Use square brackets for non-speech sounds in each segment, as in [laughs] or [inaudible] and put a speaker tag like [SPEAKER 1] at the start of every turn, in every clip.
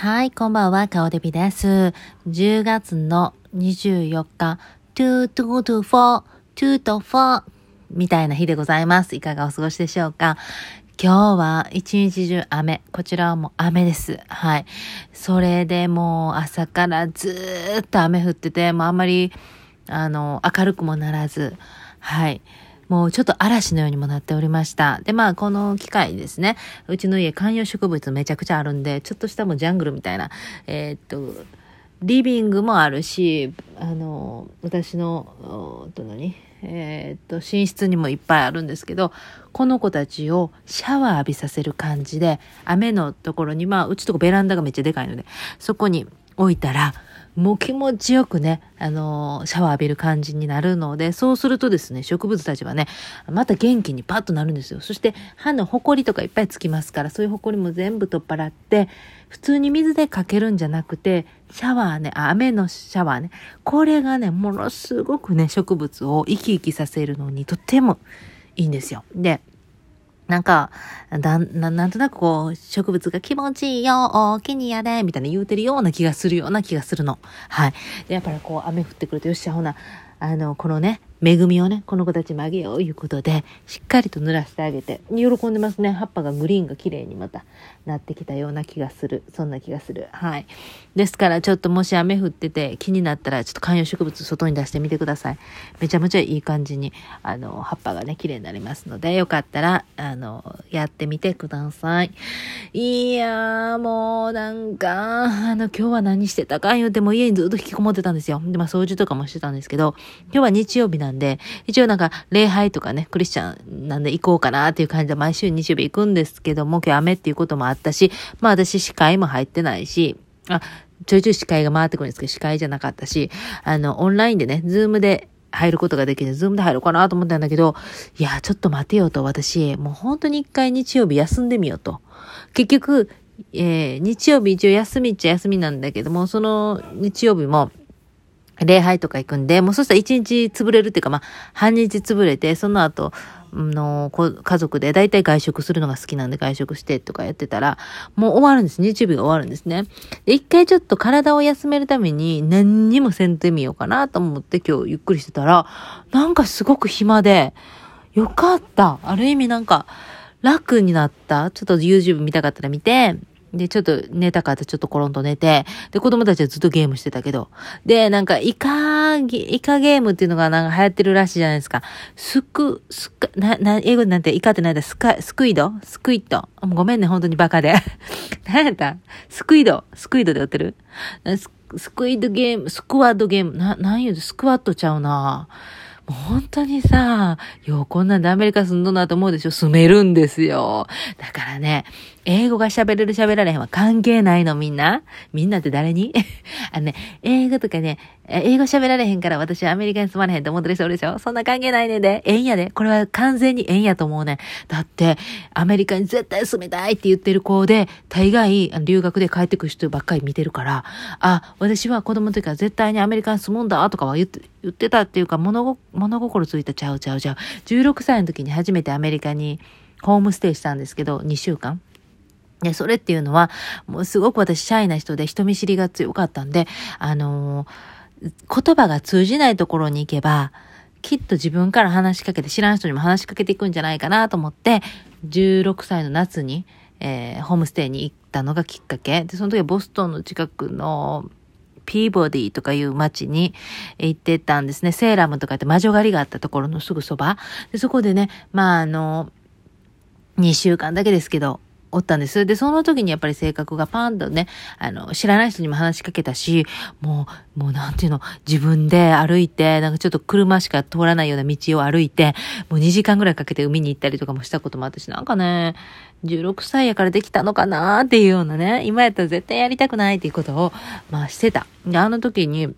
[SPEAKER 1] はい、こんばんは、かおでびです。10月の24日、2 2 2 4 2と4みたいな日でございます。いかがお過ごしでしょうか？今日は一日中雨。こちらはもう雨です。はい。それでもう朝からずっと雨降ってて、もうあんまり、あの、明るくもならず、はい。もうちょっと嵐のようにもなっておりました。で、まあ、この機会ですね、うちの家観葉植物めちゃくちゃあるんで、ちょっとしたもうジャングルみたいな、えー、っと、リビングもあるし、あの、私の、と何？えー、っと、寝室にもいっぱいあるんですけど、この子たちをシャワー浴びさせる感じで、雨のところに、まあ、うちとこベランダがめっちゃでかいので、そこに置いたら、もう気持ちよくね、あのー、シャワー浴びる感じになるので、そうするとですね、植物たちはね、また元気にパッとなるんですよ。そして、歯のホコリとかいっぱいつきますから、そういうホコリも全部取っ払って、普通に水でかけるんじゃなくて、シャワーね、雨のシャワーね、これがね、ものすごくね、植物を生き生きさせるのにとってもいいんですよ。で、なんか、だななんとなくこう、植物が気持ちいいよ、おきにやれ、みたいな言うてるような気がするような気がするの。はい。やっぱりこう、雨降ってくると、よっしゃ、ほな、あの、このね、恵みをね、この子たちもあげよういうことで、しっかりと濡らしてあげて、喜んでますね。葉っぱがグリーンが綺麗にまたなってきたような気がする。そんな気がする。はい。ですから、ちょっともし雨降ってて気になったら、ちょっと観葉植物外に出してみてください。めちゃめちゃいい感じに、あの、葉っぱがね、綺麗になりますので、よかったら、あの、やってみてください。いやー、もう、なんか、あの、今日は何してたか言うても家にずっと引きこもってたんですよ。で、まあ、掃除とかもしてたんですけど、今日は日曜日なんで、一応なんか、礼拝とかね、クリスチャンなんで行こうかなっていう感じで毎週日曜日行くんですけども、今日雨っていうこともあってたし、まあ私司会も入ってないし、あ、ちょいちょい司会が回ってくるんですけど、司会じゃなかったし、あの、オンラインでね、 Zoom で入ることができる。 Zoom で入ろうかなと思ったんだけど、いや、ちょっと待てよと、私、もう本当に一回日曜日休んでみようと。結局、えー、日曜日一応休みっちゃ休みなんだけども、その日曜日も、礼拝とか行くんで、もうそしたら一日潰れるっていうか、まあ、半日潰れて、その後、の、家族で大体外食するのが好きなんで外食してとかやってたら、もう終わるんです。日曜日が終わるんですね。で、一回ちょっと体を休めるために何にもせんとみようかなと思って今日ゆっくりしてたら、なんかすごく暇で、よかった。ある意味なんか、楽になった。ちょっと YouTube 見たかったら見て、で、ちょっと寝たかったちょっとコロンと寝て、で、子供たちはずっとゲームしてたけど、で、なんか、イカ、イカゲームっていうのがなんか流行ってるらしいじゃないですか。スク、スカ、な、な、英語なんてイカって何だ？スカ、スクイドスクイッドごめんね、本当にバカで。[laughs] 何やった？スクイドスクイドで売ってる？ススクイドゲーム、スクワッドゲーム、な、なん言うスクワットちゃうな。もう本当にさ、ようこんなんでアメリカ住んどんなと思うでしょ？住めるんですよ。だからね、英語が喋れる喋られへんは関係ないのみんなみんなって誰に？[laughs] あのね、英語とかね、英語喋られへんから私はアメリカに住まれへんと思ってる人おるでしょ？そんな関係ないねんで。えんやで。これは完全にえんやと思うねん。だって、アメリカに絶対住みたいって言ってる子で、大概留学で帰ってくる人ばっかり見てるから、あ、私は子供の時から絶対にアメリカに住むんだとかは言って、言ってたっていうか物物心ついたちゃうちゃうちゃう。16歳の時に初めてアメリカにホームステイしたんですけど、2週間。で、それっていうのは、もうすごく私シャイな人で人見知りが強かったんで、あのー、言葉が通じないところに行けば、きっと自分から話しかけて、知らん人にも話しかけていくんじゃないかなと思って、16歳の夏に、えー、ホームステイに行ったのがきっかけ。で、その時はボストンの近くのピーボディとかいう街に行ってたんですね。セーラムとかって魔女狩りがあったところのすぐそば。で、そこでね、まあ、あの、2週間だけですけど、おったんです。で、その時にやっぱり性格がパンとね、あの、知らない人にも話しかけたし、もう、もうなんていうの、自分で歩いて、なんかちょっと車しか通らないような道を歩いて、もう2時間ぐらいかけて海に行ったりとかもしたこともあったし、なんかね、16歳やからできたのかなっていうようなね、今やったら絶対やりたくないっていうことを、まあしてた。で、あの時に、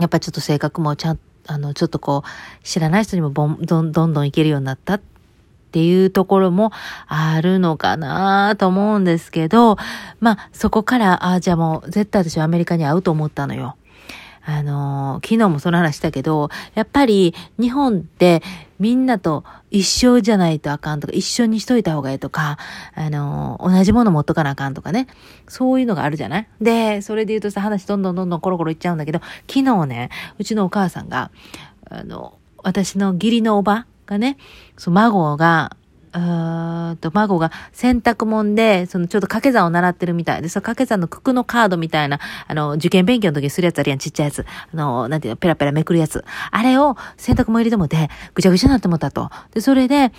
[SPEAKER 1] やっぱちょっと性格もちゃんあの、ちょっとこう、知らない人にもボン、どんどんどんいけるようになったっていうところもあるのかなと思うんですけど、まあそこから、ああ、じゃあもう絶対私はアメリカに会うと思ったのよ。あのー、昨日もその話したけど、やっぱり日本ってみんなと一緒じゃないとあかんとか、一緒にしといた方がいいとか、あのー、同じもの持っとかなあかんとかね。そういうのがあるじゃない？で、それで言うとさ、話どんどんどんどんコロコロいっちゃうんだけど、昨日ね、うちのお母さんが、あの、私の義理のおばがね、そう、孫が、うーんと、孫が洗濯物で、そのちょっと掛け算を習ってるみたいで、その掛け算の九九のカードみたいな、あの、受験勉強の時にするやつあるやん、ちっちゃいやつ。あの、なんていうの、ペラペラめくるやつ。あれを洗濯物入れてもて、ぐちゃぐちゃになってもったと。で、それで、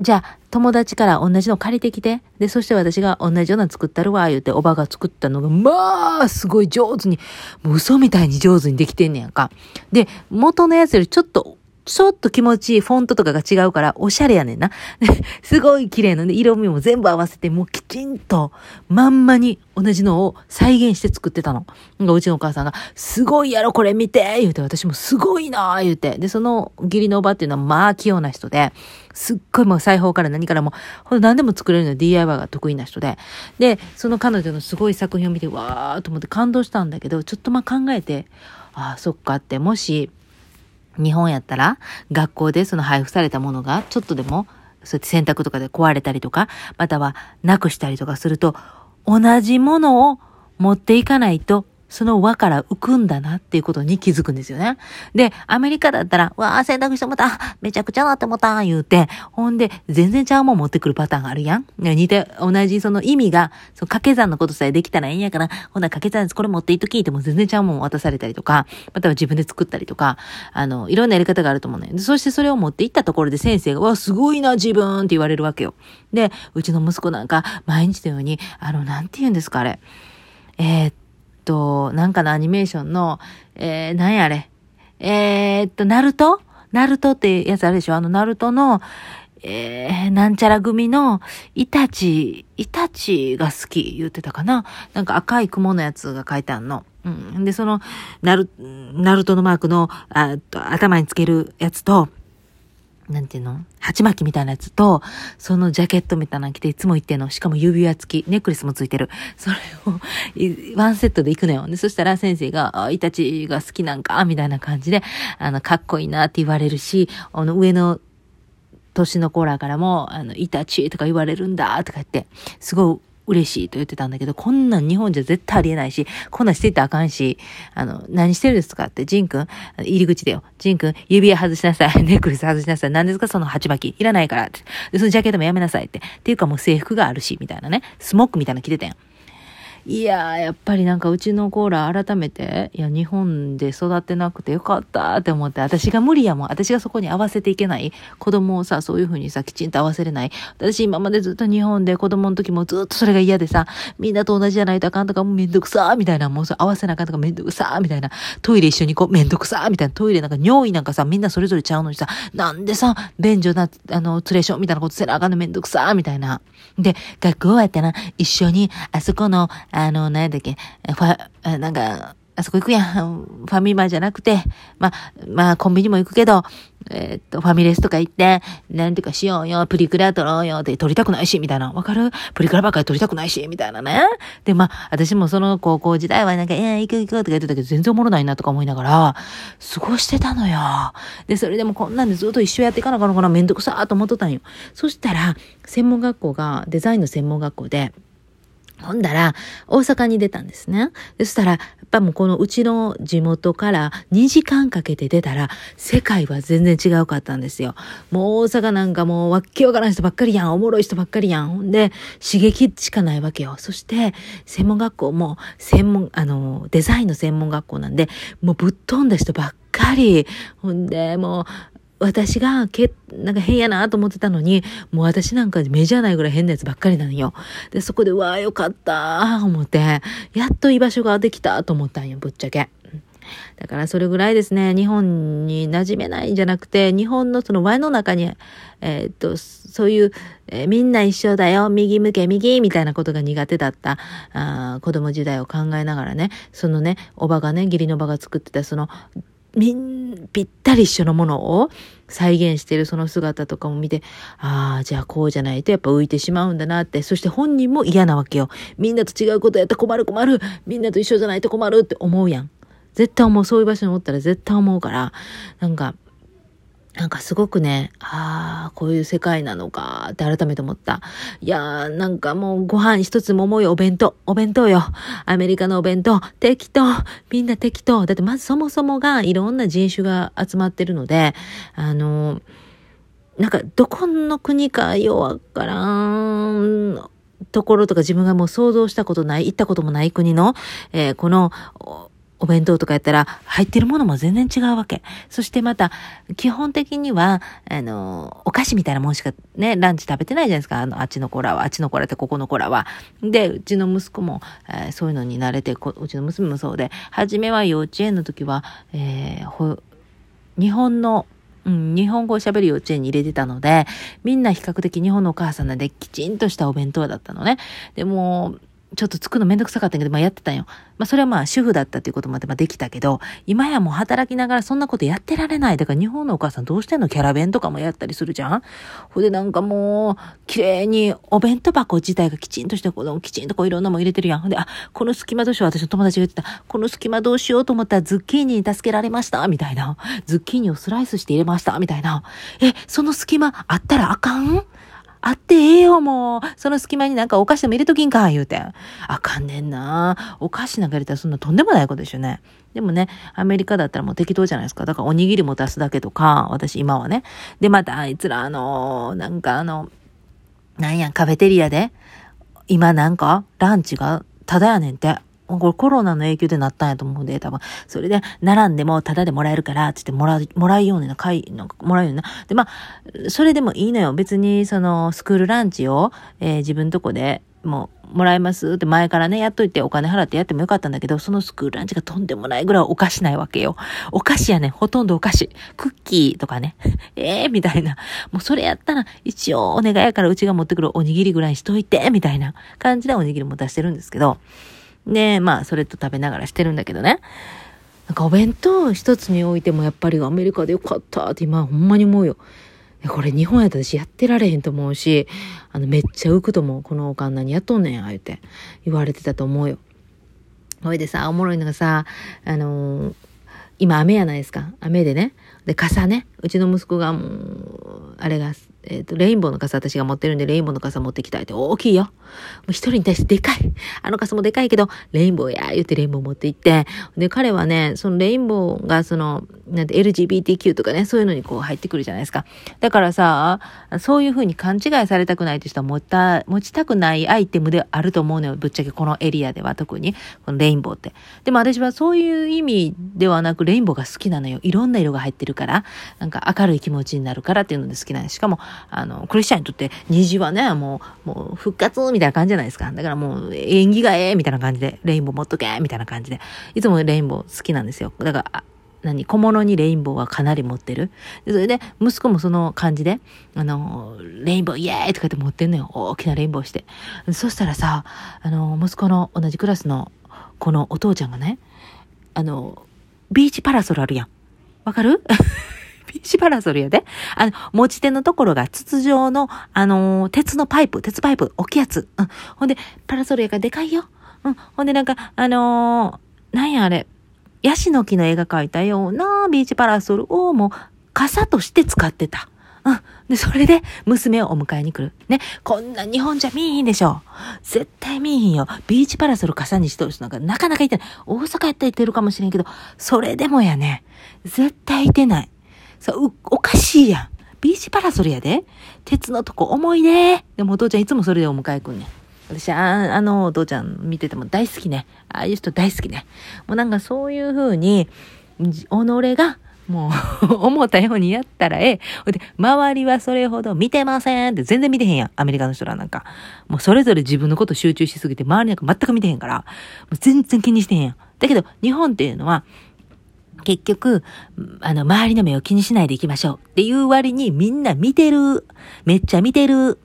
[SPEAKER 1] じゃあ、友達から同じの借りてきて。で、そして私が同じような作ったるわ、言うて、おばが作ったのが、まあ、すごい上手に、もう嘘みたいに上手にできてんねやんか。で、元のやつよりちょっとちょっと気持ちいいフォントとかが違うから、おしゃれやねんな。[laughs] すごい綺麗なね、色味も全部合わせて、もうきちんと、まんまに同じのを再現して作ってたの。うちのお母さんが、すごいやろ、これ見て言うて、私もすごいな言うて。で、その義理のおばっていうのは、まあ、器用な人で、すっごいもう裁縫から何からも、ほん何でも作れるの DIY が得意な人で。で、その彼女のすごい作品を見て、わーと思って感動したんだけど、ちょっとまあ考えて、ああ、そっかって、もし、日本やったら、学校でその配布されたものが、ちょっとでも、そうやって洗濯とかで壊れたりとか、またはなくしたりとかすると、同じものを持っていかないとその輪から浮くんだなっていうことに気づくんですよね。で、アメリカだったら、わあ、洗濯してもた、めちゃくちゃなってもた、言うて、ほんで、全然ちゃうもん持ってくるパターンがあるやん。似て、同じその意味が、その掛け算のことさえできたらいいんやから、ほんな掛け算です、これ持っていっと聞いても全然ちゃうもん渡されたりとか、または自分で作ったりとか、あの、いろんなやり方があると思うね。そしてそれを持っていったところで先生が、わあ、すごいな、自分って言われるわけよ。で、うちの息子なんか、毎日のように、あの、なんて言うんですか、あれ。えー、っと、なんかのアニメーションの、えー、なんやあれ。えー、っと、ナルト？ナルトってやつあるでしょ？あの、ナルトの、えー、なんちゃら組の、イタチ、イタチが好き言ってたかな？なんか赤い雲のやつが書いてあんの。うん。で、その、ナル、ナルトのマークの、あ頭につけるやつと、なんていうの？鉢巻きみたいなやつと、そのジャケットみたいなの着ていつも行ってんの。しかも指輪付き、ネックレスもついてる。それを、ワンセットで行くのよ。で、そしたら先生が、あ、イタチが好きなんか？みたいな感じで、あの、かっこいいなって言われるし、あの、上の年の子らからも、あの、イタチとか言われるんだとか言って、すごい嬉しいと言ってたんだけど、こんなん日本じゃ絶対ありえないし、こんなんしてたらあかんし、あの、何してるんですかって、ジン君、入り口だよ。ジン君、指輪外しなさい。[laughs] ネックレス外しなさい。何ですか？その鉢巻き。いらないからって。で、そのジャケットもやめなさいって。っていうかもう制服があるし、みたいなね。スモックみたいなの着てたやん。いやー、やっぱりなんかうちのコーラ改めて、いや、日本で育ってなくてよかったって思って、私が無理やもん。私がそこに合わせていけない。子供をさ、そういう風にさ、きちんと合わせれない。私今までずっと日本で子供の時もずっとそれが嫌でさ、みんなと同じじゃないとあかんとか、もうめんどくさーみたいな、もうさ、合わせなあかんとかめんどくさーみたいな。トイレ一緒に行こう、めんどくさーみたいな。トイレなんか尿意なんかさ、みんなそれぞれちゃうのにさ、なんでさ、便所な、あの、ツレションみたいなことせなあかんのめんどくさーみたいな。で、学校やったら一緒に、あそこの、あの、何だっけ、ファ、なんか、あそこ行くやん。[laughs] ファミマじゃなくて、まあ、まあ、コンビニも行くけど、えー、っと、ファミレスとか行って、なんていうかしようよ、プリクラ撮ろうよって撮りたくないし、みたいな。わかる？プリクラばっかり撮りたくないし、みたいなね。で、まあ、私もその高校時代はなんか、えー、行く行くとか言ってたけど、全然おもろないなとか思いながら、過ごしてたのよ。で、それでもこんなんでずっと一緒やっていかなあかんのかな、めんどくさーと思っとったんよ。そしたら、専門学校が、デザインの専門学校で、ほんだら、大阪に出たんですね。そしたら、やっぱもうこのうちの地元から2時間かけて出たら、世界は全然違うかったんですよ。もう大阪なんかもうわっけわからん人ばっかりやん。おもろい人ばっかりやん。ほんで、刺激しかないわけよ。そして、専門学校も、専門、あの、デザインの専門学校なんで、もうぶっ飛んだ人ばっかり。ほんで、もう、私がけ、なんか変やなと思ってたのに、もう私なんか目じゃないぐらい変なやつばっかりなんよ。で、そこで、わあ、よかった思って、やっと居場所ができたと思ったんよ、ぶっちゃけ。だからそれぐらいですね、日本に馴染めないんじゃなくて、日本のその輪の中に、えー、っと、そういう、えー、みんな一緒だよ、右向け右みたいなことが苦手だったあ子供時代を考えながらね、そのね、おばがね、義理のおばが作ってたそのみん、ぴったり一緒のものを再現してるその姿とかも見て、ああ、じゃあこうじゃないとやっぱ浮いてしまうんだなって、そして本人も嫌なわけよ。みんなと違うことやったら困る困る。みんなと一緒じゃないと困るって思うやん。絶対思う。そういう場所におったら絶対思うから、なんか、なんかすごくね、ああ、こういう世界なのかって改めて思った。いやー、なんかもうご飯一つも重いお弁当、お弁当よ。アメリカのお弁当、適当。みんな適当。だってまずそもそもがいろんな人種が集まってるので、あのー、なんかどこの国かよわからんところとか自分がもう想像したことない、行ったこともない国の、えー、この、お弁当とかやったら入ってるものも全然違うわけ。そしてまた、基本的には、あの、お菓子みたいなもんしかね、ランチ食べてないじゃないですか。あの、あっちの子らは、あっちの子らってここの子らは。で、うちの息子も、えー、そういうのに慣れてうちの娘もそうで、初めは幼稚園の時は、えー、日本のうん、日本語を喋る幼稚園に入れてたので、みんな比較的日本のお母さんなんできちんとしたお弁当だったのね。でも、ちょっと作るのめんどくさかったけど、まあやってたんよ。まあそれはまあ主婦だったっていうことまでまあできたけど、今やもう働きながらそんなことやってられない。だから日本のお母さんどうしてんの？キャラ弁とかもやったりするじゃんほでなんかもう、綺麗にお弁当箱自体がきちんとして、このきちんとこういろんなもん入れてるやん。ほんで、あ、この隙間どうしよう。私の友達が言ってた。この隙間どうしようと思ったらズッキーニに助けられました。みたいな。ズッキーニをスライスして入れました。みたいな。え、その隙間あったらあかん？あってええよ、もう。その隙間になんかお菓子でも入れときんか、言うて。あかんねんな。お菓子なんか入れたらそんなとんでもないことでしょね。でもね、アメリカだったらもう適当じゃないですか。だからおにぎりも出すだけとか、私今はね。で、またあいつらあの、なんかあの、なんやん、カフェテリアで、今なんか、ランチがただやねんって。これコロナの影響でなったんやと思うんで、多分。それで、並んでもタダでもらえるから、つってもらう、もらうような、買い、なんかもらうような。で、まあ、それでもいいのよ。別に、その、スクールランチを、えー、自分とこで、もう、もらえますって前からね、やっといてお金払ってやってもよかったんだけど、そのスクールランチがとんでもないぐらいお菓子ないわけよ。お菓子やね、ほとんどお菓子。クッキーとかね。え [laughs] えー、みたいな。もうそれやったら、一応お願いやからうちが持ってくるおにぎりぐらいにしといて、みたいな感じでおにぎりも出してるんですけど、で、まあ、それと食べながらしてるんだけどね。なんかお弁当一つにおいてもやっぱりアメリカでよかったって今ほんまに思うよ。これ日本やったら私やってられへんと思うし、あのめっちゃ浮くと思う。このおかん何やっとんねん、あえて言われてたと思うよ。ほいでさ、おもろいのがさ、あのー、今雨やないですか。雨でね。で、傘ね。うちの息子がもう、あれがえっ、ー、と、レインボーの傘私が持ってるんで、レインボーの傘持ってきたいって、大きいよ。もう一人に対してでかい。あの傘もでかいけど、レインボーや、言ってレインボー持って行って、で、彼はね、そのレインボーが、その、なんて LGBTQ とかね、そういうのにこう入ってくるじゃないですか。だからさ、そういう風に勘違いされたくないって人は持った、持ちたくないアイテムであると思うのよ。ぶっちゃけこのエリアでは特に、このレインボーって。でも私はそういう意味ではなく、レインボーが好きなのよ。いろんな色が入ってるから、なんか明るい気持ちになるからっていうので好きなんです。しかも、あの、クリスチャンにとって虹はね、もう、もう復活みたいな感じじゃないですか。だからもう縁起がええみたいな感じで、レインボー持っとけみたいな感じで。いつもレインボー好きなんですよ。だから、何小物にレインボーはかなり持ってる？それで、息子もその感じで、あの、レインボーイエーイとかって持ってんのよ。大きなレインボーして。そしたらさ、あの、息子の同じクラスのこのお父ちゃんがね、あの、ビーチパラソルあるやん。わかる？[laughs] ビーチパラソルやで。あの、持ち手のところが筒状の、あの、鉄のパイプ、鉄パイプ、大きいやつ。うん。ほんで、パラソルやからでかいよ。うん。ほんでなんか、あのー、なんやあれ、ヤシの木の絵が描いたようなビーチパラソルをもう傘として使ってた。うん。で、それで娘をお迎えに来る。ね。こんな日本じゃ見えへんでしょ。絶対見えへんよ。ビーチパラソル傘にしとる人なんかなかなかいてない。大阪やったらいてるかもしれんけど、それでもやね。絶対いてない。そう、おかしいやん。ビーチパラソルやで。鉄のとこ重いで。でもお父ちゃんいつもそれでお迎え来んねん。私、ああのお父ちゃん見てても大好きね。ああいう人大好きね。もうなんかそういう風に、己が、もう [laughs] 思ったようにやったらええ。で、周りはそれほど見てませんって全然見てへんやん。アメリカの人らなんか。もうそれぞれ自分のこと集中しすぎて、周りなんか全く見てへんから、もう全然気にしてへんやん。だけど、日本っていうのは、結局、あの、周りの目を気にしないでいきましょうっていう割にみんな見てる。めっちゃ見てる。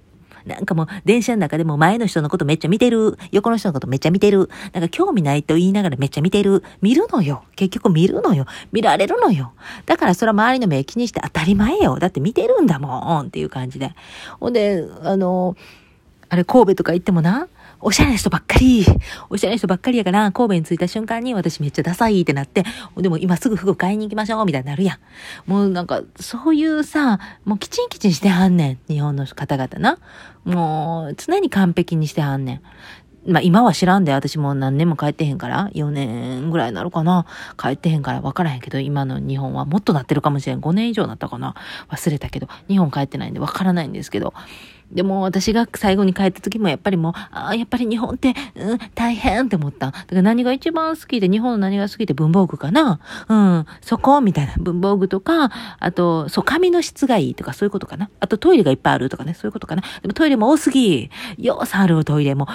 [SPEAKER 1] なんかもう電車の中でも前の人のことめっちゃ見てる。横の人のことめっちゃ見てる。なんか興味ないと言いながらめっちゃ見てる。見るのよ。結局見るのよ。見られるのよ。だからそれは周りの目気にして当たり前よ。だって見てるんだもんっていう感じで。ほんで、あの、あれ神戸とか行ってもな、おしゃれな人ばっかり、おしゃれな人ばっかりやから、神戸に着いた瞬間に私めっちゃダサいってなって、でも今すぐ服買いに行きましょう、みたいになるやん。もうなんか、そういうさ、もうきちんきちんしてはんねん。日本の方々な。もう、常に完璧にしてはんねん。まあ今は知らんで、私も何年も帰ってへんから、4年ぐらいになるかな。帰ってへんから分からへんけど、今の日本はもっとなってるかもしれん。5年以上なったかな。忘れたけど、日本帰ってないんで分からないんですけど。でも私が最後に帰った時もやっぱりもう、ああ、やっぱり日本って、うん、大変って思った。だから何が一番好きで、日本の何が好きで文房具かなうん、そこみたいな文房具とか、あと、そう、紙の質がいいとかそういうことかな。あとトイレがいっぱいあるとかね、そういうことかな。でもトイレも多すぎ。ようさあるトイレも。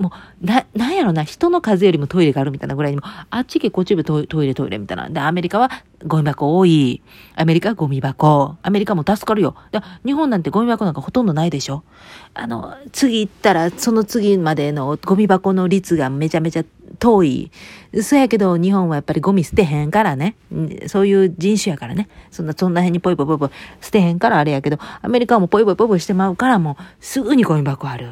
[SPEAKER 1] もう、な、なんやろな、人の数よりもトイレがあるみたいなぐらいにも、あっち行けこっち行けトイレトイレみたいな。で、アメリカはゴミ箱多い。アメリカはゴミ箱。アメリカも助かるよ。で日本なんてゴミ箱なんかほとんどないでしょあの、次行ったら、その次までのゴミ箱の率がめちゃめちゃ遠い。そうやけど、日本はやっぱりゴミ捨てへんからね。そういう人種やからね。そんな、そんな辺にポイポイポイポイ捨てへんからあれやけど、アメリカはもうポイポイポイポイしてまうからもう、すぐにゴミ箱ある。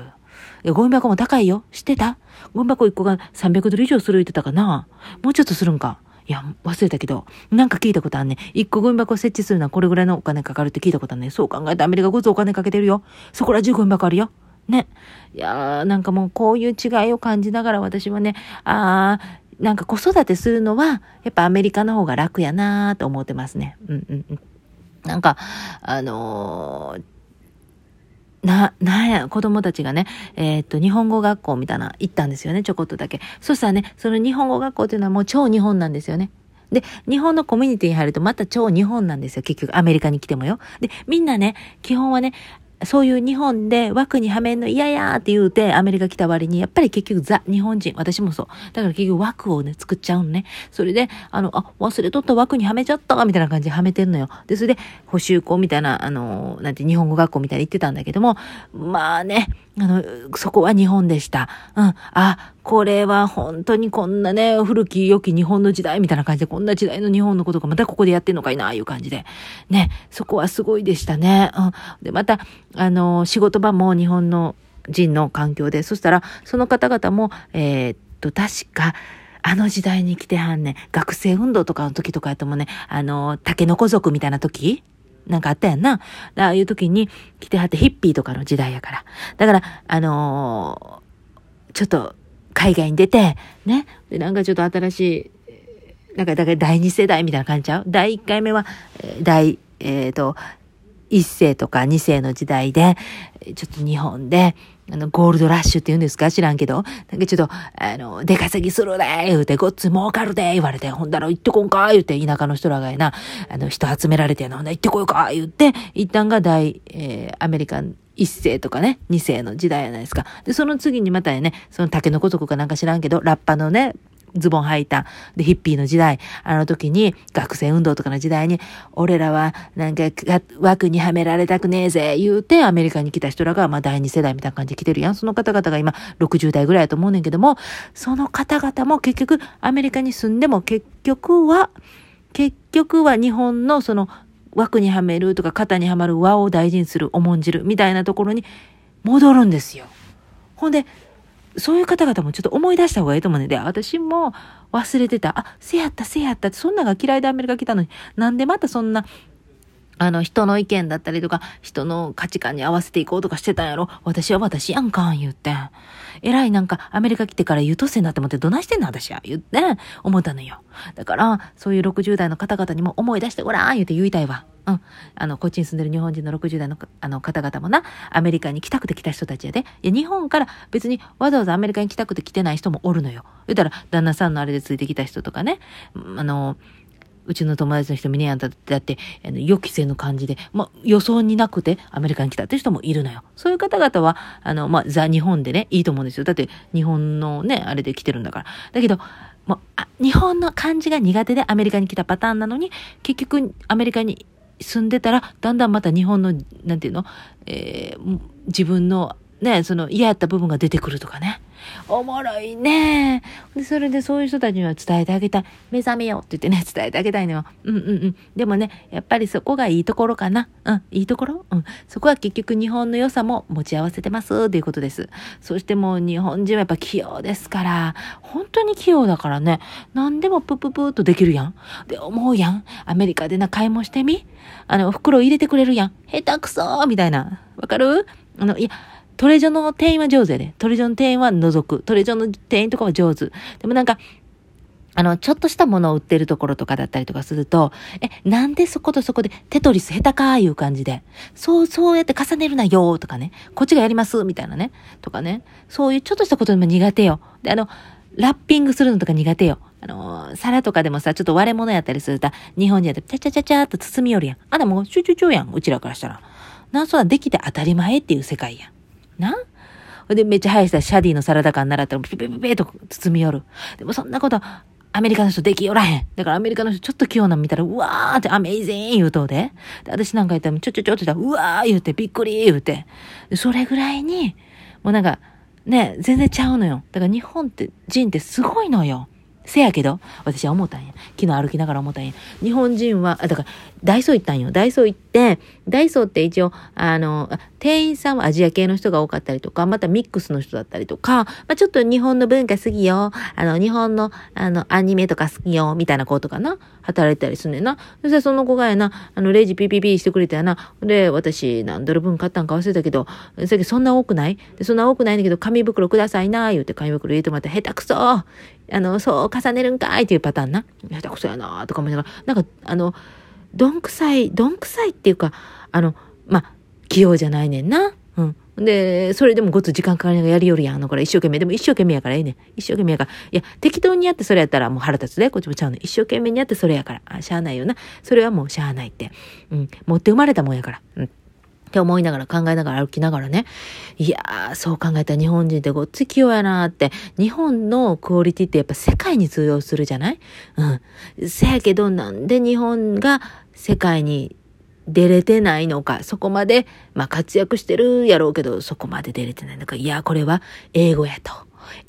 [SPEAKER 1] ゴミ箱も高いよ。知ってた？ゴミ箱1個が300ドル以上する言ってたかな？もうちょっとするんか？いや、忘れたけど、なんか聞いたことあんね。一個ゴミ箱設置するのはこれぐらいのお金かかるって聞いたことあんね。そう考えてアメリカごつお金かけてるよ。そこら中ゴミ箱あるよ。ね。いやー、なんかもうこういう違いを感じながら私はね、あー、なんか子育てするのは、やっぱアメリカの方が楽やなーと思ってますね。うんうんうん。なんか、あのーな、なんや、子供たちがね、えー、っと、日本語学校みたいな、行ったんですよね、ちょこっとだけ。そしたらね、その日本語学校っていうのはもう超日本なんですよね。で、日本のコミュニティに入るとまた超日本なんですよ、結局、アメリカに来てもよ。で、みんなね、基本はね、そういう日本で枠にはめんの嫌やって言うてアメリカ来た割に、やっぱり結局ザ、日本人、私もそう。だから結局枠をね、作っちゃうのね。それで、あの、あ、忘れとった枠にはめちゃったみたいな感じではめてんのよ。で、それで、補修校みたいな、あの、なんて日本語学校みたいに行ってたんだけども、まあね、あの、そこは日本でした。うん。あ、これは本当にこんなね、古き良き日本の時代みたいな感じで、こんな時代の日本のことがまたここでやってんのかいな、いう感じで。ね、そこはすごいでしたね。うん。で、また、あの、仕事場も日本の人の環境で、そしたら、その方々も、えー、っと、確か、あの時代に来てはんねん。学生運動とかの時とかやともね、あの、竹の子族みたいな時なんかあったやんな。ああいう時に来てはってヒッピーとかの時代やから。だから、あのー、ちょっと海外に出て、ね。で、なんかちょっと新しい、なんかだから第二世代みたいな感じちゃう？第一回目は、第、えっ、ー、と、一世とか二世の時代で、ちょっと日本で、あの、ゴールドラッシュって言うんですか？知らんけど。なんかちょっと、あの、出稼ぎするで言うて、ごっつ儲かるで言われて、ほんだら行ってこんか言うて、田舎の人らがやな、あの、人集められてやな、ほんだら行ってこようか言って、一旦が大、えー、アメリカン一世とかね、二世の時代じゃないですか。で、その次にまたね、その竹の子族かなんか知らんけど、ラッパのね、ズボン履いた。で、ヒッピーの時代、あの時に、学生運動とかの時代に、俺らは、なんか、枠にはめられたくねえぜ、言うて、アメリカに来た人らが、まあ、第二世代みたいな感じで来てるやん。その方々が今、60代ぐらいだと思うねんけども、その方々も結局、アメリカに住んでも、結局は、結局は日本のその、枠にはめるとか、肩にはまる輪を大事にする、重んじる、みたいなところに戻るんですよ。ほんで、そういう方々もちょっと思い出した方がいいと思うので、私も忘れてた。あ、せやった、せやったって、そんなが嫌いでアメリカ来たのに、なんでまたそんな、あの、人の意見だったりとか、人の価値観に合わせていこうとかしてたんやろ私は私やんかん、言って。えらいなんか、アメリカ来てから優等生になって思って、どないしてんの私は、言って、思ったのよ。だから、そういう60代の方々にも思い出してごらん、言って言いたいわ。うん。あの、こっちに住んでる日本人の60代のあの方々もな、アメリカに来たくて来た人たちやで。いや、日本から別にわざわざアメリカに来たくて来てない人もおるのよ。言ったら、旦那さんのあれでついてきた人とかね、あの、うちの友達の人見ねやんだって、だって、あの予期せぬ感じで、まあ予想になくてアメリカに来たって人もいるのよ。そういう方々は、あの、まあザ・日本でね、いいと思うんですよ。だって、日本のね、あれで来てるんだから。だけど、もうあ日本の漢字が苦手でアメリカに来たパターンなのに、結局アメリカに住んでたら、だんだんまた日本の、なんていうの、えー、自分のね、その嫌やった部分が出てくるとかね。おもろいね。で、それでそういう人たちには伝えてあげたい。目覚めようって言ってね、[laughs] 伝えてあげたいのよ。うんうんうん。でもね、やっぱりそこがいいところかな。うん、いいところ？うん。そこは結局日本の良さも持ち合わせてますということです。そしてもう日本人はやっぱ器用ですから、本当に器用だからね、何でもプププーとできるやん。で、思うやん。アメリカでな、買い物してみあの、袋入れてくれるやん。下手くそーみたいな。わかる？あの、いや、トレジョの店員は上手やで。トレジョの店員は覗く。トレジョの店員とかは上手。でもなんか、あの、ちょっとしたものを売ってるところとかだったりとかすると、え、なんでそことそこでテトリス下手かーいう感じで、そう、そうやって重ねるなよーとかね、こっちがやりますみたいなね、とかね、そういうちょっとしたことでも苦手よ。で、あの、ラッピングするのとか苦手よ。あの、皿とかでもさ、ちょっと割れ物やったりすると、日本人やったら、ちゃちゃちゃちゃーっと包みよるやん。あんなもう、チュチュチュやん、うちらからしたら。なん、そうはできて当たり前っていう世界やん。な？で、めっちゃ速いしたシャディのサラダ感習ったら、ピピピピと包み寄る。でもそんなこと、アメリカの人できよらへん。だからアメリカの人ちょっと器用なの見たら、うわーってアメイゼン言うとで。で、私なんか言ったら、ちょちょちょって言ったら、うわー言うて、びっくり言うて。それぐらいに、もうなんか、ね、全然ちゃうのよ。だから日本って人ってすごいのよ。せやけど、私は思ったんや。昨日歩きながら思ったんや。日本人は、あ、だから、ダイソー行ったんよ。ダイソー行って、ダイソーって一応、あの、店員さんはアジア系の人が多かったりとか、またミックスの人だったりとか、まあ、ちょっと日本の文化好きよ。あの、日本の、あの、アニメとか好きよ。みたいな子とかな。働いたりすんねんな。そしてその子がやな、あの、レジピピピしてくれたやな。で、私、何ドル分買ったんか忘れたけど、さっきそんな多くない？そんな多くないんだけど、紙袋くださいな、言うて紙袋入れてもらって、下手くそあの、そう重ねるんかいっていうパターンな。下手くそやなとか思いながら、なんか、あの、どんくさい、どんくさいっていうか、あの、まあ、器用じゃないねんな。うん。で、それでもごつ時間かかりながらやりよるやん。あの、これ一生懸命。でも一生懸命やからええね。一生懸命やから。いや、適当にやってそれやったらもう腹立つで。こっちもちゃうねん。一生懸命にやってそれやから。あ、しゃあないよな。それはもうしゃあないって。うん。持って生まれたもんやから。うん。って思いながら考えながら歩きながらね。いやー、そう考えたら日本人ってごっつ器用やなーって。日本のクオリティってやっぱ世界に通用するじゃない？うん。せやけどなんで日本が世界に出れてないのか、そこまで、まあ活躍してるやろうけど、そこまで出れてないのか。いやー、これは英語やと。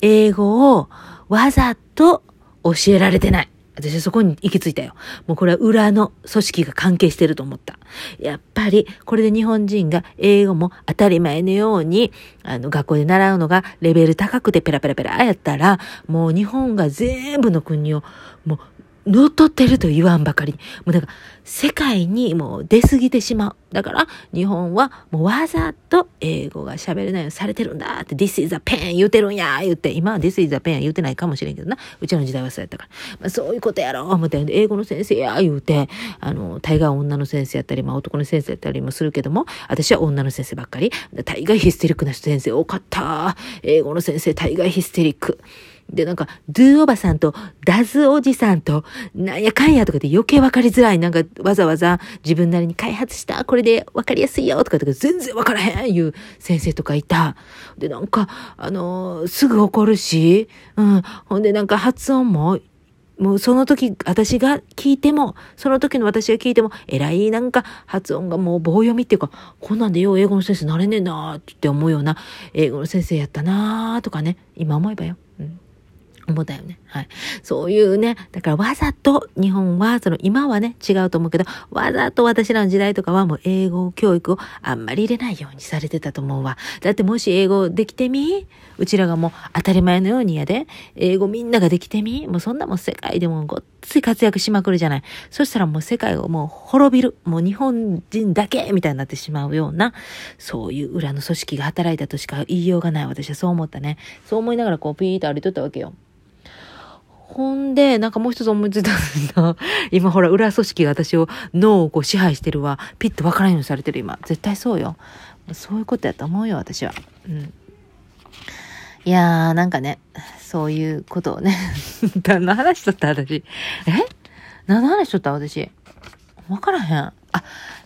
[SPEAKER 1] 英語をわざと教えられてない。私はそこに行き着いたよ。もうこれは裏の組織が関係してると思った。やっぱり、これで日本人が英語も当たり前のように、あの、学校で習うのがレベル高くてペラペラペラやったら、もう日本が全部の国を、もう乗っ取ってると言わんばかりに。もうだから、世界にもう出過ぎてしまう。だから、日本はもうわざと英語が喋れないようにされてるんだって、This is a pen 言うてるんや言って、今は This is a pen 言うてないかもしれんけどな。うちの時代はそうやったから。まあ、そういうことやろう思って、英語の先生や言うて、あの、大概女の先生やったり、まあ男の先生やったりもするけども、私は女の先生ばっかり。大概ヒステリックな先生多かった。英語の先生大概ヒステリック。で、なんか、ドゥおばさんと、ダズおじさんと、なんやかんやとかで余計わかりづらい。なんか、わざわざ自分なりに開発した、これでわかりやすいよとかとか全然わからへんいう先生とかいた。で、なんか、あのー、すぐ怒るし、うん。ほんで、なんか発音も、もうその時、私が聞いても、その時の私が聞いても、えらいなんか発音がもう棒読みっていうか、こんなんでよう英語の先生なれねえなーって思うような英語の先生やったなーとかね、今思えばよ。思ったよね。はい。そういうね、だからわざと日本は、その今はね、違うと思うけど、わざと私らの時代とかはもう英語教育をあんまり入れないようにされてたと思うわ。だってもし英語できてみうちらがもう当たり前のようにやで、英語みんなができてみもうそんなもん世界でもごっつい活躍しまくるじゃない。そしたらもう世界をもう滅びる。もう日本人だけみたいになってしまうような、そういう裏の組織が働いたとしか言いようがない。私はそう思ったね。そう思いながらこうピーッと歩いとったわけよ。ほんで、なんかもう一つ思いついたんだ。[laughs] 今ほら、裏組織が私を、脳をこう支配してるわ。ピッとわからんようにされてる今。絶対そうよ。そういうことやと思うよ、私は。うん。いやー、なんかね、そういうことをね。[laughs] 何の話しとった私？え？何の話しとった私？わからへん。あ、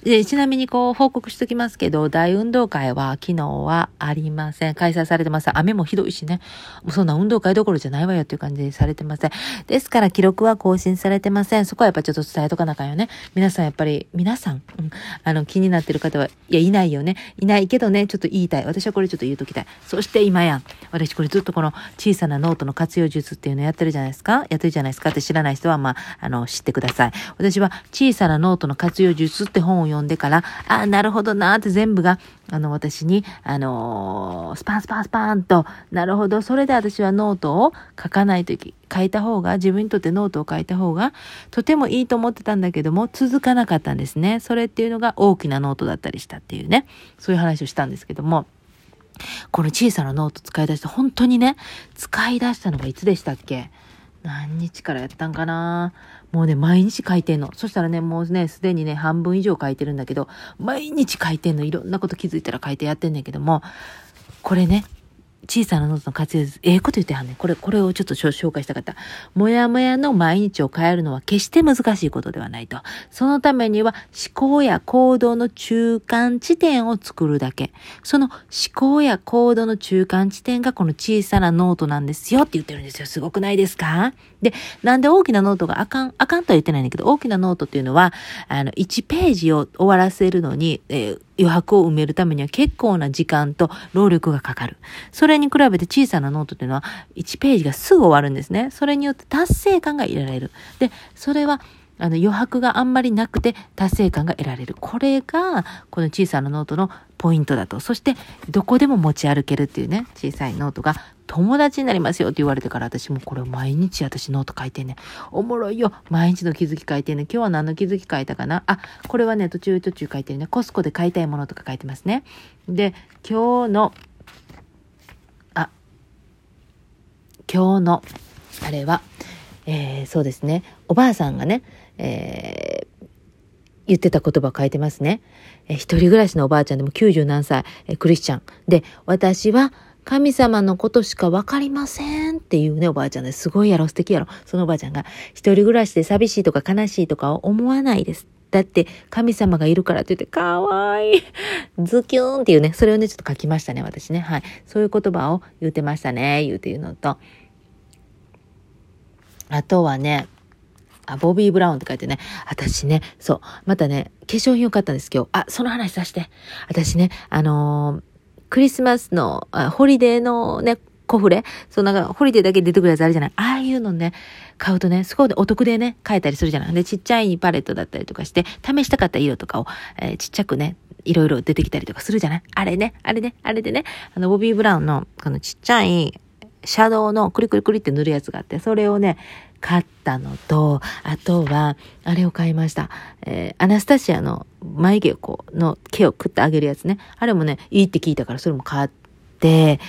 [SPEAKER 1] で、ちなみにこう報告しときますけど、大運動会は昨日はありません。開催されてません。雨もひどいしね。もうそんな運動会どころじゃないわよっていう感じでされてません。ですから記録は更新されてません。そこはやっぱちょっと伝えとかなあかんよね。皆さんやっぱり、皆さん、うん、あの気になってる方は、いや、いないよね。いないけどね、ちょっと言いたい。私はこれちょっと言うときたい。そして今やん。私これずっとこの小さなノートの活用術っていうのやってるじゃないですか。やってるじゃないですかって知らない人は、まあ、あの、知ってください。私は小さなノートの活用術って本を読んでから、あ、なるほどなって全部が、あの、私に、あのー、スパンスパンスパンと、なるほど、それで私はノートを書かないとき、書いた方が、自分にとってノートを書いた方が、とてもいいと思ってたんだけども、続かなかったんですね。それっていうのが大きなノートだったりしたっていうね、そういう話をしたんですけども、この小さなノート使い出して、本当にね、使い出したのがいつでしたっけ？何日からやったんかな？もうね、毎日書いてんの。そしたらね、もうね、すでにね、半分以上書いてるんだけど、毎日書いてんの。いろんなこと気づいたら書いてやってんねんけども、これね、小さなノートの活用です。ええー、こと言ってはんねん。これ、これをちょっと紹介したかった。もやもやの毎日を変えるのは決して難しいことではないと。そのためには思考や行動の中間地点を作るだけ。その思考や行動の中間地点がこの小さなノートなんですよって言ってるんですよ。すごくないですか？で、なんで大きなノートがあかん、あかんとは言ってないんだけど、大きなノートっていうのは、あの、1ページを終わらせるのに、えー余白を埋めるためには結構な時間と労力がかかる。それに比べて小さなノートというのは1ページがすぐ終わるんですね。それによって達成感が得られる。で、それはあの余白があんまりなくて達成感が得られる。これがこの小さなノートのポイントだと。そしてどこでも持ち歩けるっていうね、小さいノートが友達になりますよって言われてから私もこれ毎日私ノート書いてんねおもろいよ。毎日の気づき書いてんね今日は何の気づき書いたかな？あ、これはね、途中途中書いてるね。 Costco で買いたいものとか書いてますね。で、今日の、あ、今日の、あれは、えー、そうですね。おばあさんがね、えー、言ってた言葉を書いてますね。えー、一人暮らしのおばあちゃんでも90何歳、えー、クリスチャン。で、私は神様のことしかわかりませんっていうね、おばあちゃんです。すごいやろ、素敵やろ。そのおばあちゃんが、一人暮らしで寂しいとか悲しいとか思わないです。だって神様がいるからって言って、かわいい。[laughs] ズキューンっていうね、それをね、ちょっと書きましたね、私ね。はい。そういう言葉を言ってましたね、言うていうのと。あとはね、あ、 Bobbi Brown って書いてね。私ね、そう。またね、化粧品を買ったんです今日。あ、その話さして。私ね、あのークリスマスの、ホリデーのね、コフレ？そうなんか、ホリデーだけ出てくるやつあるじゃない？ああいうのね、買うとね、そこでお得でね、買えたりするじゃない？で、ちっちゃいパレットだったりとかして、試したかった色とかを、えー、ちっちゃくね、いろいろ出てきたりとかするじゃない？あれね、あれね、あれでね、あの、ボビー・ブラウンの、このちっちゃい、シャドウのクリクリクリって塗るやつがあって、それをね、買ったのと、あとは、あれを買いました。えー、アナスタシアの眉毛をこう、の毛を食ってあげるやつね。あれもね、いいって聞いたからそれも買って、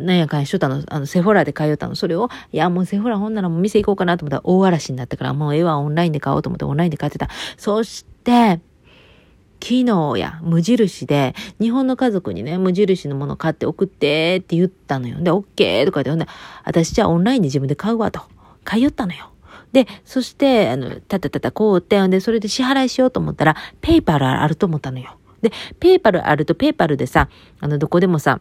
[SPEAKER 1] なんやかんやしとったの、あの、セフォラで買いよったの。それを、いや、もうセフォラほんならもう店行こうかなと思ったら大嵐になったから、もう絵はオンラインで買おうと思ってオンラインで買ってた。そして、昨日や、無印で、日本の家族にね、無印のもの買って送ってって言ったのよ。で、OK とか言って、ほんで、私じゃあオンラインで自分で買うわと。買いよったのよ。で、そして、あの、たたたたこうって、で、それで支払いしようと思ったら、 PayPal あると思ったのよ。で、 PayPal あると、 PayPal でさ、あの、どこでもさ、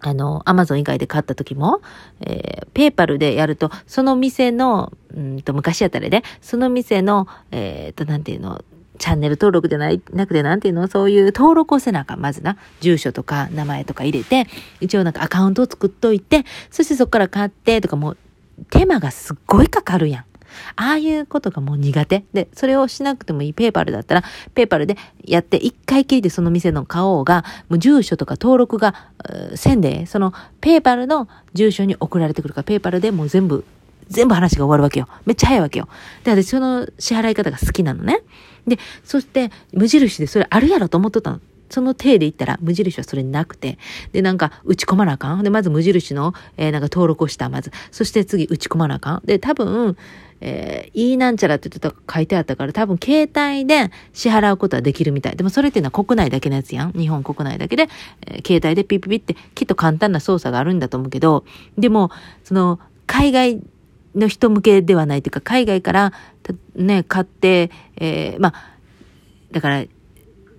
[SPEAKER 1] あの、アマゾン以外で買った時も、えー、 PayPal でやると、その店の、うんと、昔やったらね、その店の、えー、と、なんていうの、チャンネル登録じゃない、なくてなんていうのそういう登録をせなあかん。まずな。住所とか名前とか入れて、一応なんかアカウントを作っといて、そしてそこから買ってとかもう、手間がすっごいかかるやん。ああいうことがもう苦手。で、それをしなくてもいいペーパルだったら、ペーパルでやって一回きりでその店の顔が、もう住所とか登録が、せんで、そのペーパルの住所に送られてくるから、ペーパルでもう全部、全部話が終わるわけよ。めっちゃ早いわけよ。で、私その支払い方が好きなのね。で、そして無印でそれあるやろと思っとったの。その体で言ったら無印はそれなくて、で、なんか打ち込まなあかん？で、まず無印の、えー、なんか登録をした、まず。そして次打ち込まなあかん？で、多分、えー、いいなんちゃらって言って書いてあったから、多分携帯で支払うことはできるみたい。でもそれっていうのは国内だけのやつやん。日本国内だけで、えー、携帯でピピピってきっと簡単な操作があるんだと思うけど、でも、その、海外の人向けではないというか、海外からね、買って、えー、まあ、だから、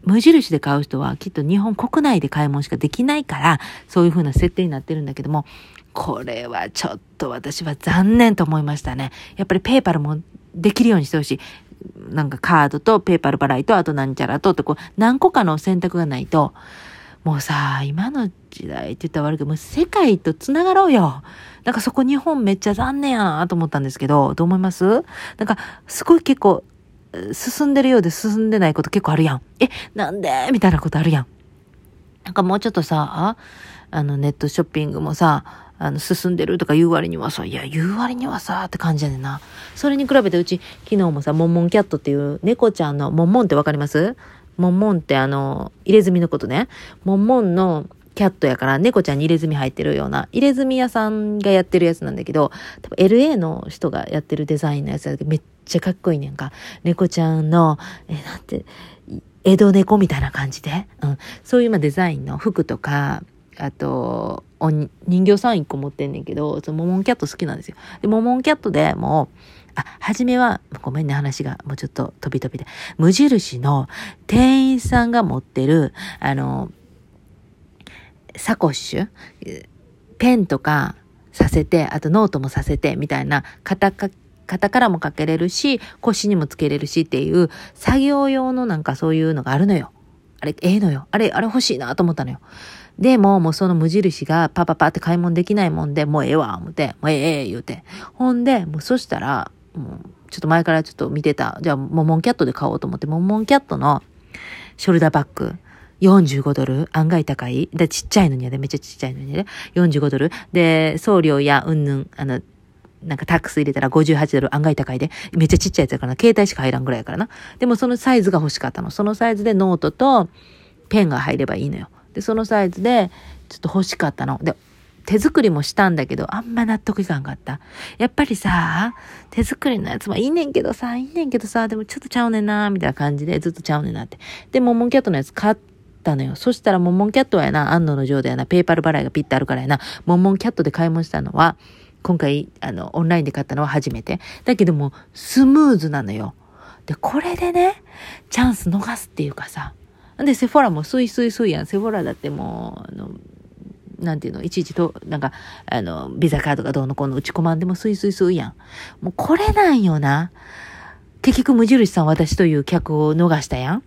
[SPEAKER 1] 無印で買う人はきっと日本国内で買い物しかできないから、そういう風な設定になってるんだけども、これはちょっと私は残念と思いましたね。やっぱりペーパルもできるようにしてほしい。なんかカードとペーパル払いとあとなんちゃらとってこう何個かの選択がないと、もうさ、今の時代って言ったら悪いけど、もう世界と繋がろうよ。なんかそこ日本めっちゃ残念やなと思ったんですけど、どう思います？なんか、すごい結構、進んでるようで進んでないこと結構あるやん。え、なんで？みたいなことあるやん。なんかもうちょっとさ、あのネットショッピングもさ、あの、進んでるとか言う割にはさ、いや、言う割にはさ、って感じやねんな。それに比べてうち、昨日もさ、モンモンキャットっていう猫ちゃんの、モンモンってわかります？モンモンってあの、入れ墨のことね。モンモンのキャットやから猫ちゃんに入れ墨入ってるような、入れ墨屋さんがやってるやつなんだけど、多分 LA の人がやってるデザインのやつだけど、めっちゃかっこいいねんか。猫ちゃんの、え、なんて、江戸猫みたいな感じで、うん、そういうまデザインの服とか、あと、お人形さん一個持ってんねんけど、そのモモンキャット好きなんですよ。で、モモンキャットでもう、あ、初めは、ごめんね、話がもうちょっと飛び飛びで。無印の店員さんが持ってる、あの、サコッシュ、ペンとかさせて、あとノートもさせて、みたいな、肩か、肩からもかけれるし、腰にもつけれるしっていう、作業用のなんかそういうのがあるのよ。あれ、ええのよ。あれ、あれ欲しいなと思ったのよ。でも、もうその無印がパパパって買い物できないもんで、もうええわ、思って、もうええ言うて。ほんで、もうそしたら、もう、ちょっと前からちょっと見てた。じゃあ、モモンキャットで買おうと思って、モモンキャットのショルダーバッグ。45ドル案外高い。で、ちっちゃいのにはね、めっちゃちっちゃいのにね。45ドル。で、送料やうんぬん、あの、なんかタックス入れたら58ドル案外高いで。めっちゃちっちゃいやつだからな。携帯しか入らんぐらいやからな。でもそのサイズが欲しかったの。そのサイズでノートとペンが入ればいいのよ。で、そのサイズでちょっと欲しかったの。で、手作りもしたんだけど、あんま納得いかんかった。やっぱりさ、手作りのやつもいいねんけどさ、いいねんけどさ、でもちょっとちゃうねんな、みたいな感じでずっとちゃうねんなって。で、モンモンキャットのやつ買ったのよ。そしたらモンモンキャットはやな、安野の上でやな、ペーパル払いがピッてあるからやな、モンモンキャットで買い物したのは、今回、あの、オンラインで買ったのは初めて。だけども、スムーズなのよ。で、これでね、チャンス逃すっていうかさ。で、 Sephoraもスイスイスイやん。 Sephoraだってもう、あの、なんていうの、いちいちと、なんか、あの、ビザカードがどうのこうの打ち込まんでもスイスイスイやん。もうこれなんよな。結局無印さん私という客を逃したやん。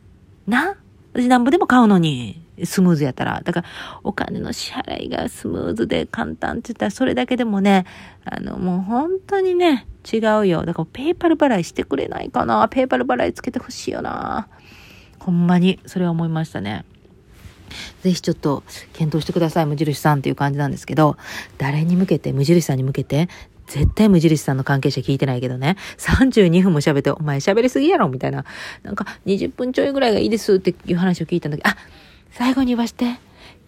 [SPEAKER 1] な？私なんぼでも買うのに、スムーズやったら。だから、お金の支払いがスムーズで簡単って言ったら、それだけでもね、あの、もう本当にね、違うよ。だから、 PayPal払いしてくれないかな。 PayPal払いつけてほしいよな。ほんまに、それは思いましたね。ぜひちょっと検討してください、無印さんっていう感じなんですけど、誰に向けて、無印さんに向けて、絶対無印さんの関係者聞いてないけどね、32分も喋って、お前喋りすぎやろみたいな。なんか、20分ちょいぐらいがいいですっていう話を聞いたんだけど、あ、最後に言わして。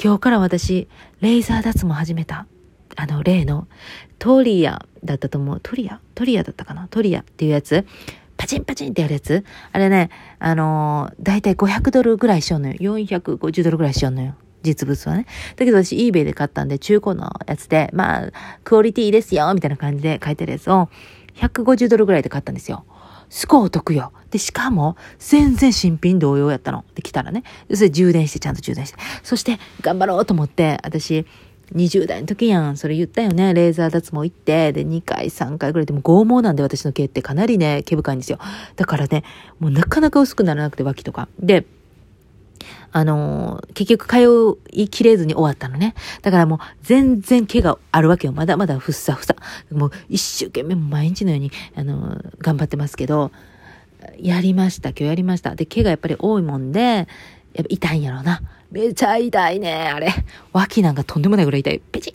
[SPEAKER 1] 今日から私、レーザー脱毛始めた。あの、例の、トリアだったと思う。トリア？トリアだったかな？トリアっていうやつ。パチンパチンってやるやつあれね、あのー、だいたい500ドルぐらいしようのよ。450ドルぐらいしようのよ。実物はね。だけど私 eBay で買ったんで中古のやつで、まあ、クオリティですよ、みたいな感じで書いてるやつを150ドルぐらいで買ったんですよ。すごいお得よ。で、しかも、全然新品同様やったの。で、来たらね。それ充電して、ちゃんと充電して。そして、頑張ろうと思って、私、20代の時やん。それ言ったよね。レーザー脱毛行って、で、2回、3回ぐらいでも剛毛なんで私の毛ってかなりね、毛深いんですよ。だからね、もうなかなか薄くならなくて脇とか。で、あのー、結局通いきれずに終わったのね。だからもう全然毛があるわけよ。まだまだふっさふさ。もう一生懸命毎日のように、あのー、頑張ってますけど、やりました。今日やりました。で、毛がやっぱり多いもんで、やっぱ痛いんやろうな。めちゃ痛いね、あれ。脇なんかとんでもないぐらい痛い。ペチッ、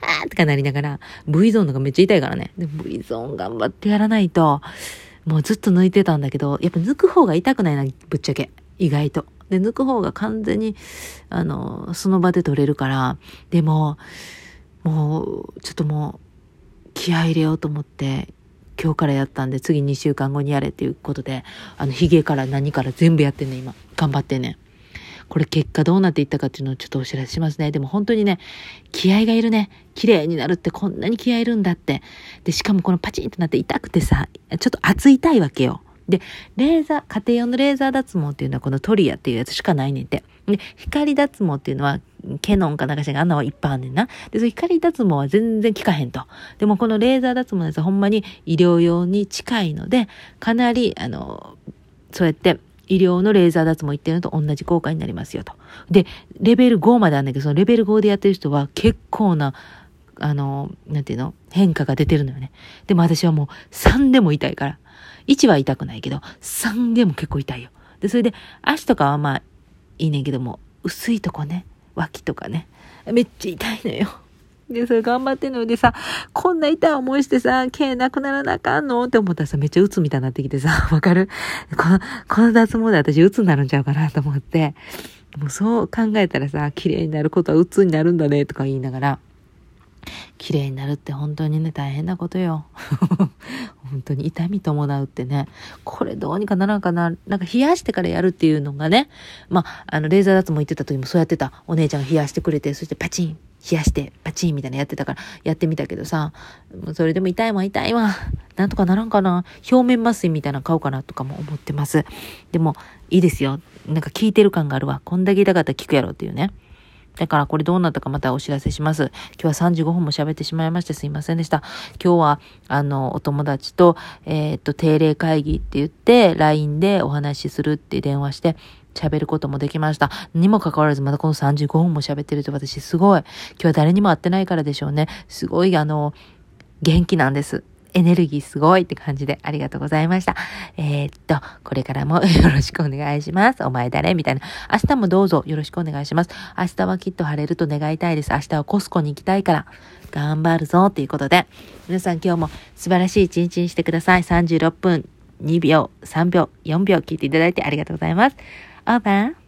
[SPEAKER 1] ああとかなりながら、V ゾーンなんかめっちゃ痛いからね。で、V ゾーン頑張ってやらないと、もうずっと抜いてたんだけど、やっぱ抜く方が痛くないな、ぶっちゃけ。意外と。で、抜く方が完全に、あの、その場で取れるから、でも、もう、ちょっともう、気合入れようと思って、今日からやったんで、次2週間後にやれっていうことで、あの、髭から何から全部やってんね、今。頑張ってね。これ結果どうなっていったかっていうのをちょっとお知らせしますね。でも本当にね、気合がいるね。綺麗になるってこんなに気合いるんだって。で、しかもこのパチンってなって痛くてさ、ちょっと熱い痛いわけよ。で、レーザー、家庭用のレーザー脱毛っていうのはこのトリアっていうやつしかないねんて。で、光脱毛っていうのは、ケノンかなんかしらあんなはいっぱいあんねんな。で、その光脱毛は全然効かへんと。でもこのレーザー脱毛のやつはほんまに医療用に近いので、かなり、あの、そうやって医療のレーザー脱毛言ってるのと同じ効果になりますよと。で、レベル5まであんだけど、そのレベル5でやってる人は結構な、あの、なんていうの？変化が出てるのよね。でも私はもう3でも痛いから。1は痛くないけど、3でも結構痛いよ。で、それで足とかはまあいいねんけども、薄いとこね、脇とかね、めっちゃ痛いのよ。で、それ頑張ってんのでさ、こんな痛い思いしてさ、毛なくならなあかんのって思ったらさ、めっちゃ鬱みたいになってきてさ、[laughs] わかる？この、この脱毛で私鬱になるんちゃうかなと思って、もうそう考えたらさ、綺麗になることは鬱になるんだねとか言いながら、綺麗になるって本当にね、大変なことよ。本当に痛み伴うってね、これどうにかならんかな、なんか冷やしてからやるっていうのがね、まあ、あの、レーザー脱毛行ってた時もそうやってた。お姉ちゃんが冷やしてくれて、そしてパチン、冷やしてパチンみたいなやってたからやってみたけどさ、それでも痛いわ痛いわ。なんとかならんかな。表面麻酔みたいなの買おうかなとかも思ってます。でも、いいですよ。なんか効いてる感があるわ。こんだけ痛かったら効くやろっていうね。だからこれどうなったかまたお知らせします。今日は35分も喋ってしまいましてすいませんでした。今日は、あの、お友達と、えー、っと、定例会議って言って、LINE でお話しするって電話して、喋ることもできました。にもかかわらずまだこの35分も喋ってると私すごい。今日は誰にも会ってないからでしょうね。すごいあの、元気なんです。エネルギーすごいって感じでありがとうございました。えー、っと、これからもよろしくお願いします。お前誰みたいな。明日もどうぞよろしくお願いします。明日はきっと晴れると願いたいです。明日はコスコに行きたいから、頑張るぞということで、皆さん今日も素晴らしい一日にしてください。36分、2秒、3秒、4秒聞いていただいてありがとうございます。オーバー